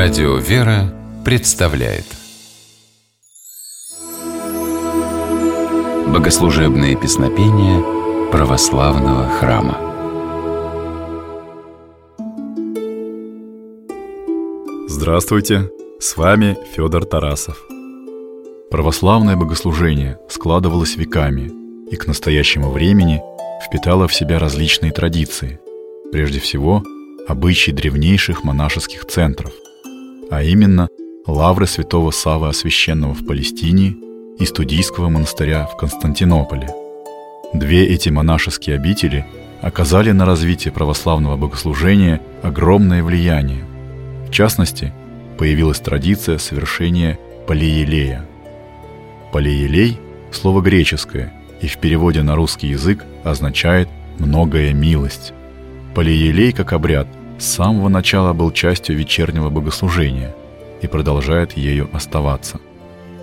Радио «Вера» представляет Богослужебные песнопения православного храма Здравствуйте! С вами Федор Тарасов. Православное богослужение складывалось веками и к настоящему времени впитало в себя различные традиции, прежде всего обычаи древнейших монашеских центров – а именно лавры святого Савы Освященного в Палестине и студийского монастыря в Константинополе. Две эти монашеские обители оказали на развитие православного богослужения огромное влияние. В частности, появилась традиция совершения полиелея. Полиелей – слово греческое и в переводе на русский язык означает «многая милость». Полиелей как обряд самого начала был частью вечернего богослужения и продолжает ею оставаться.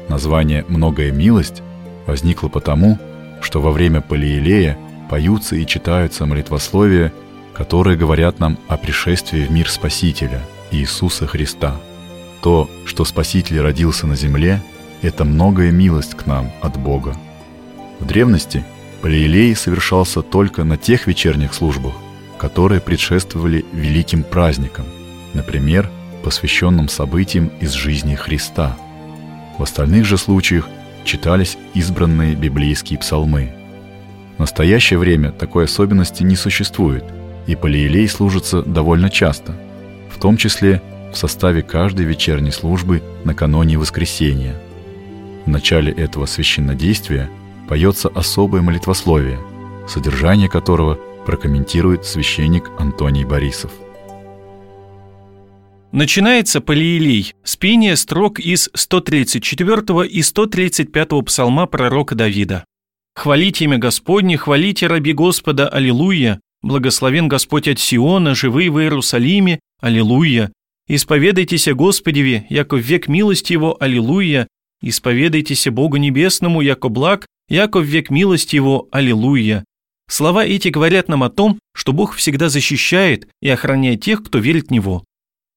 Название «многая милость» возникло потому, что во время Полиелея поются и читаются молитвословия, которые говорят нам о пришествии в мир Спасителя, Иисуса Христа. То, что Спаситель родился на земле, это многая милость к нам от Бога. В древности Полиелей совершался только на тех вечерних службах, которые предшествовали великим праздникам, например, посвященным событиям из жизни Христа. В остальных же случаях читались избранные библейские псалмы. В настоящее время такой особенности не существует, и полиелей служится довольно часто, в том числе в составе каждой вечерней службы накануне воскресения. В начале этого священнодействия поется особое молитвословие, содержание которого – прокомментирует священник Антоний Борисов. Начинается Полиилей с пения строк из 134 и 135 псалма пророка Давида. «Хвалите имя Господне, хвалите раби Господа, аллилуйя! Благословен Господь от Сиона, живые в Иерусалиме, аллилуйя! Исповедайтеся Господеве, яко век милости Его, аллилуйя! Исповедайтеся Богу Небесному, яко благ, яко век милости Его, аллилуйя! Слова эти говорят нам о том, что Бог всегда защищает и охраняет тех, кто верит в Него.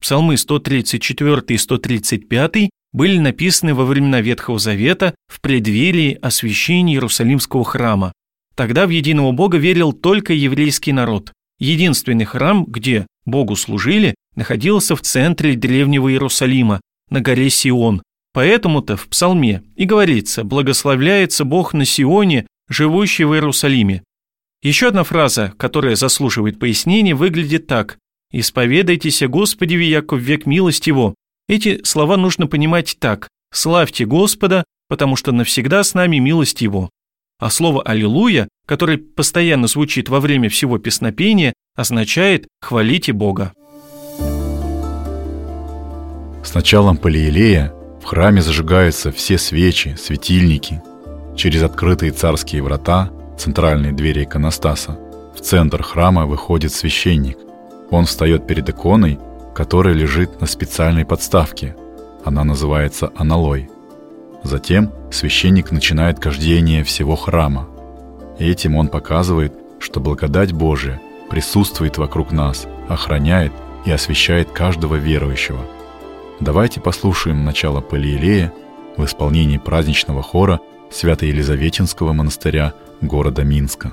Псалмы 134 и 135 были написаны во времена Ветхого Завета в преддверии освящения Иерусалимского храма. Тогда в единого Бога верил только еврейский народ. Единственный храм, где Богу служили, находился в центре древнего Иерусалима, на горе Сион. Поэтому-то в псалме и говорится «Благословляется Бог на Сионе, живущий в Иерусалиме». Еще одна фраза, которая заслуживает пояснения, выглядит так. «Исповедайтесь Господи, яко в век милость Его». Эти слова нужно понимать так. «Славьте Господа, потому что навсегда с нами милость Его». А слово «Аллилуйя», которое постоянно звучит во время всего песнопения, означает «хвалите Бога». С началом Полиелея в храме зажигаются все свечи, светильники. Через открытые царские врата центральной двери иконостаса, в центр храма выходит священник. Он встает перед иконой, которая лежит на специальной подставке. Она называется аналой. Затем священник начинает кождение всего храма. Этим он показывает, что благодать Божия присутствует вокруг нас, охраняет и освещает каждого верующего. Давайте послушаем начало Палиелея в исполнении праздничного хора Свято-Елизаветинского монастыря города Минска.